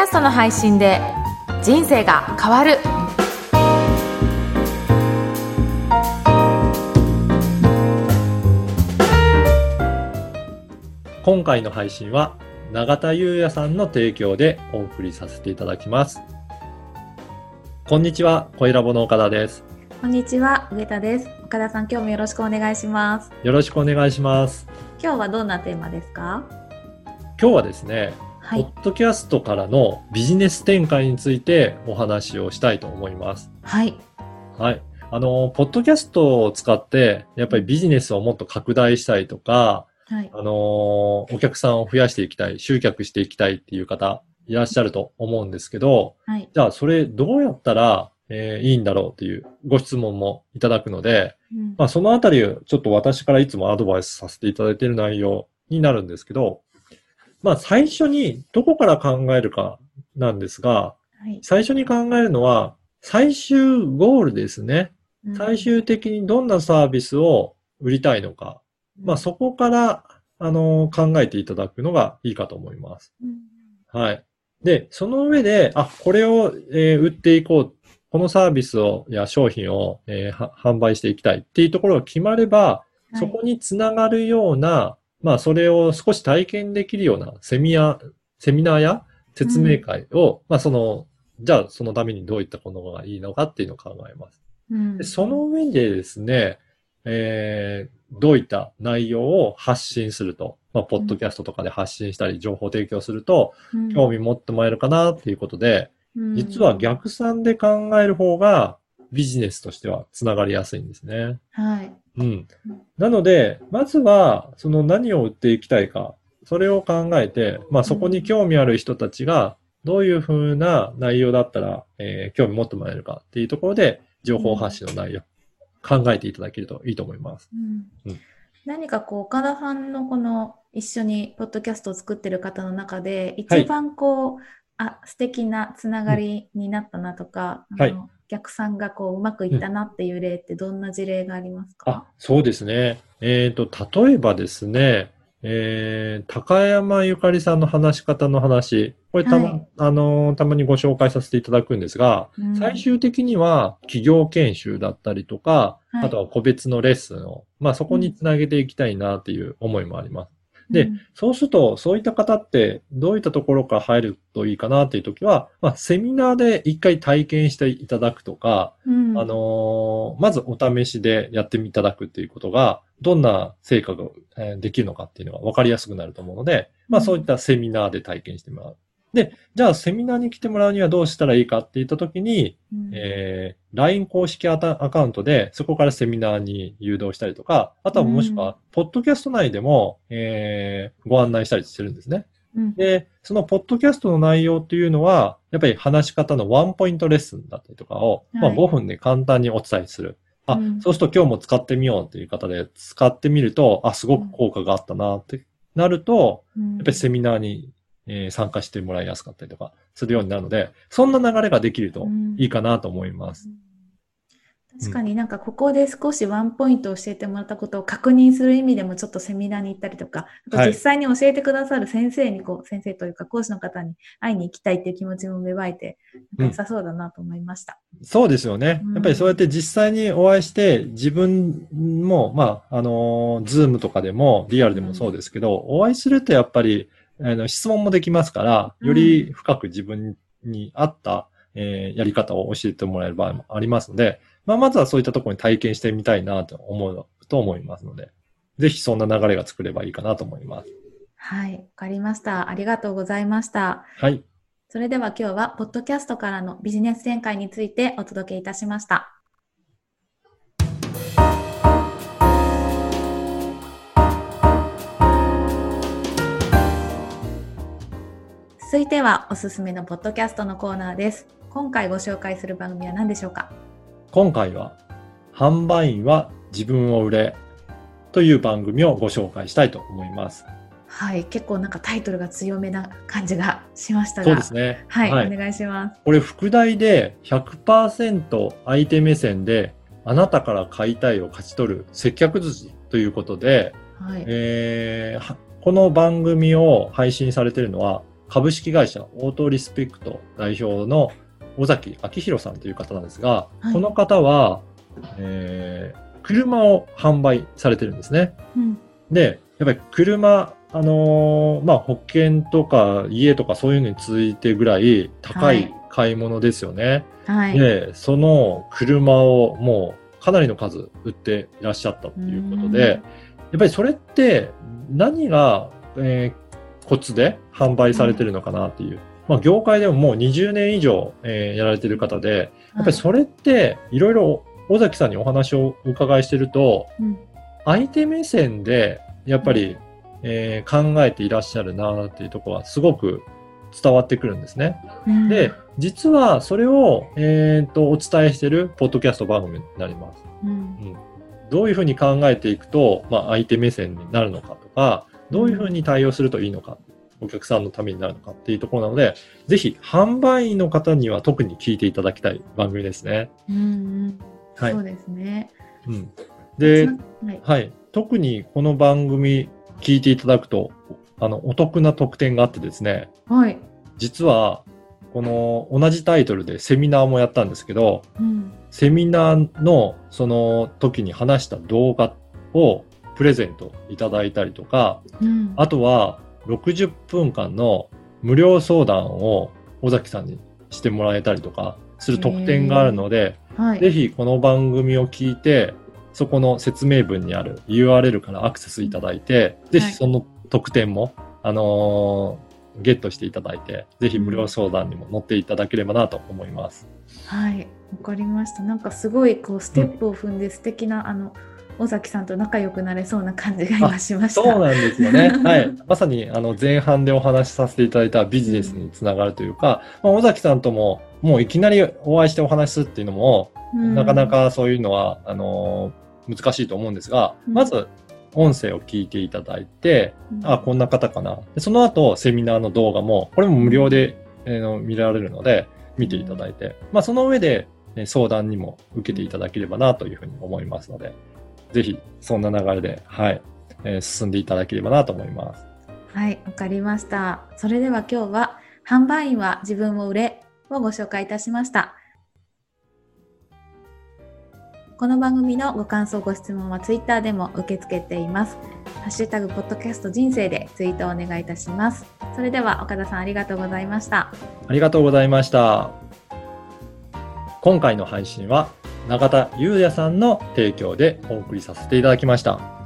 キャストの配信で人生が変わる今回の配信は永田優也さんの提供でお送りさせていただきます。こんにちは、小ラボの岡田です。こんにちは、上田です。岡田さん、今日もよろしくお願いします。よろしくお願いします。今日はどんなテーマですか？今日はですね、はい。ポッドキャストからのビジネス展開についてお話をしたいと思います。はい。はい。あの、ポッドキャストを使って、やっぱりビジネスをもっと拡大したいとか、はい。あの、お客さんを増やしていきたい、集客していきたいっていう方いらっしゃると思うんですけど、はい。じゃあそれどうやったら、えーいいんだろうっていうご質問もいただくので、うんまあそのあたりをちょっと私からいつもアドバイスさせていただいている内容になるんですけど、まあ最初にどこから考えるかなんですが、はい。最初に考えるのは最終ゴールですね。うん最終的にどんなサービスを売りたいのか。まあそこから、あの、考えていただくのがいいかと思います。うんはい。で、その上で、あ、これを、えー売っていこう。このサービスを、や商品を、えーは販売していきたいっていうところが決まれば、そこにつながるような、まあ、それを少し体験できるようなセミナー、セミナーや説明会を、まあ、その、じゃあ、そのためにどういったものがいいのかっていうのを考えます。うんでその上でですね、えーどういった内容を発信すると、まあ、ポッドキャストとかで発信したり、情報提供すると、うん興味持ってもらえるかなっていうことで、うん実は逆算で考える方がビジネスとしてはつながりやすいんですね。はい。うん。なので、まずは、その何を売っていきたいか、それを考えて、まあそこに興味ある人たちが、どういうふうな内容だったら、えー興味持ってもらえるかっていうところで、情報発信の内容、考えていただけるといいと思います。うんうん何かこう、岡田さんのこの一緒にポッドキャストを作ってる方の中で、はい一番こう、あ、素敵なつながりになったなとか、はいあの逆算がこう、うまくいったなっていう例ってどんな事例がありますあか、そうですね。えっ、と、例えばですね、えー、高山ゆかりさんの話し方の話、これたま、はい。あのーたまにご紹介させていただくんですが、うん。最終的には企業研修だったりとか、はい。あとは個別のレッスンを、まあそこにつなげていきたいなっていう思いもあります。でうん。そうすると、そういった方ってどういったところから入るといいかなっていうときは、まあセミナーで一回体験していただくとか、うん。あのーまずお試しでやっていただくっていうことが、どんな成果が、えーできるのかっていうのが分かりやすくなると思うので、まあうん。そういったセミナーで体験してもらう。で、じゃあセミナーに来てもらうにはどうしたらいいかって言ったときに、うん。えー LINE 公式アタアカウントでそこからセミナーに誘導したりとか、あとはもしくは、ポッドキャスト内でも、えーご案内したりしてるんですね。うん。で、そのポッドキャストの内容っていうのは、やっぱり話し方のワンポイントレッスンだったりとかを、まあはい。5分で簡単にお伝えする。あ、うん。そうすると今日も使ってみようっていう方で使ってみると、あ、すごく効果があったなってなると、うんやっぱりセミナーに、えー参加してもらいやすかったりとかするようになるので、そんな流れができるといいかなと思います。確かになんかここで少しワンポイント教えてもらったことを確認する意味でもちょっとセミナーに行ったりとか、あとはい実際に教えてくださる先生にこう、先生というか講師の方に会いに行きたいっていう気持ちも芽生えて、良さそうだなと思いました。そうですよねうん。やっぱりそうやって実際にお会いして、自分も、まあ、あのー、ズームとかでも、リアルでもそうですけど、お会いするとやっぱり、あの、質問もできますから、より深く自分に合った、えーやり方を教えてもらえる場合もありますので、まあ、まずはそういったところに体験してみたいなと思うと思いますので、ぜひそんな流れが作ればいいかなと思います。はい、わかりました。ありがとうございました。はい。それでは今日は、ポッドキャストからのビジネス展開についてお届けいたしました。続いてはおすすめのポッドキャストのコーナーです。今回ご紹介する番組は何でしょうか？今回は、販売員は自分を売れという番組をご紹介したいと思います。はい、結構なんかタイトルが強めな感じがしましたが。そうですね。はい、お願いします。これ副題で100%相手目線であなたから買いたいを勝ち取る接客筋ということで、はい。えーはこの番組を配信されているのは株式会社オートリスペクト代表の尾崎明宏さんという方なんですが、はいこの方は、えー車を販売されてるんですね。うん。で、やっぱり車、あのーまあ、保険とか家とかそういうのについてぐらい高はいい買い物ですよね。はい。で、その車をもうかなりの数売っていらっしゃったっていうことで、やっぱりそれって何が、えーコツで販売されてるのかなっていう。まあ、業界でももう20年以上、えーやられてる方で、やっぱりそれっていろいろ尾崎さんにお話をお伺いしてると、うん。相手目線でやっぱり、えー考えていらっしゃるなっていうところはすごく伝わってくるんですね。うん。で、実はそれを、えー、とお伝えしているポッドキャスト番組になります。うん。うん、どういうふうに考えていくと、まあ、相手目線になるのかとか、どういうふうに対応するといいのか、お客さんのためになるのかっていうところなので、ぜひ販売員の方には特に聞いていただきたい番組ですね。うんうんはいそうですね。うん、で、はい。はい。特にこの番組聞いていただくと、あの、お得な特典があってですね、はい。実は、この同じタイトルでセミナーもやったんですけど、うん。セミナーのその時に話した動画をプレゼントいただいたりとか、うん。あとは60分間の無料相談を尾崎さんにしてもらえたりとかする特典があるので、はい。ぜひこの番組を聞いて、そこの説明文にある URL からアクセスいただいて、ぜひその特典も、あのーゲットしていただいて、ぜひ無料相談にも乗っていただければなと思います。はい。わかりました。なんかすごい、こう、ステップを踏んで素敵な、あの、尾崎さんと仲良くなれそうな感じが今しました。そうなんですよね。はい。まさに、あの、前半でお話しさせていただいたビジネスにつながるというか、まあ、尾崎さんとも、もういきなりお会いしてお話しするっていうのも、うんなかなかそういうのは、あのー難しいと思うんですが、うんまず、音声を聞いていただいて、うんあ、こんな方かな。でその後、セミナーの動画も、これも無料で、えーの見られるので、見ていただいて、まあ、その上で、えー相談にも受けていただければなというふうに思いますので、ぜひ、そんな流れで、はい、えー進んでいただければなと思います。はい、わかりました。それでは今日は、販売員は自分を売れをご紹介いたしました。この番組のご感想、ご質問はツイッターでも受け付けています。ハッシュタグ、ポッドキャスト人生でツイートをお願いいたします。それでは岡田さんありがとうございました。ありがとうございました。今回の配信は、中田裕也さんの提供でお送りさせていただきました。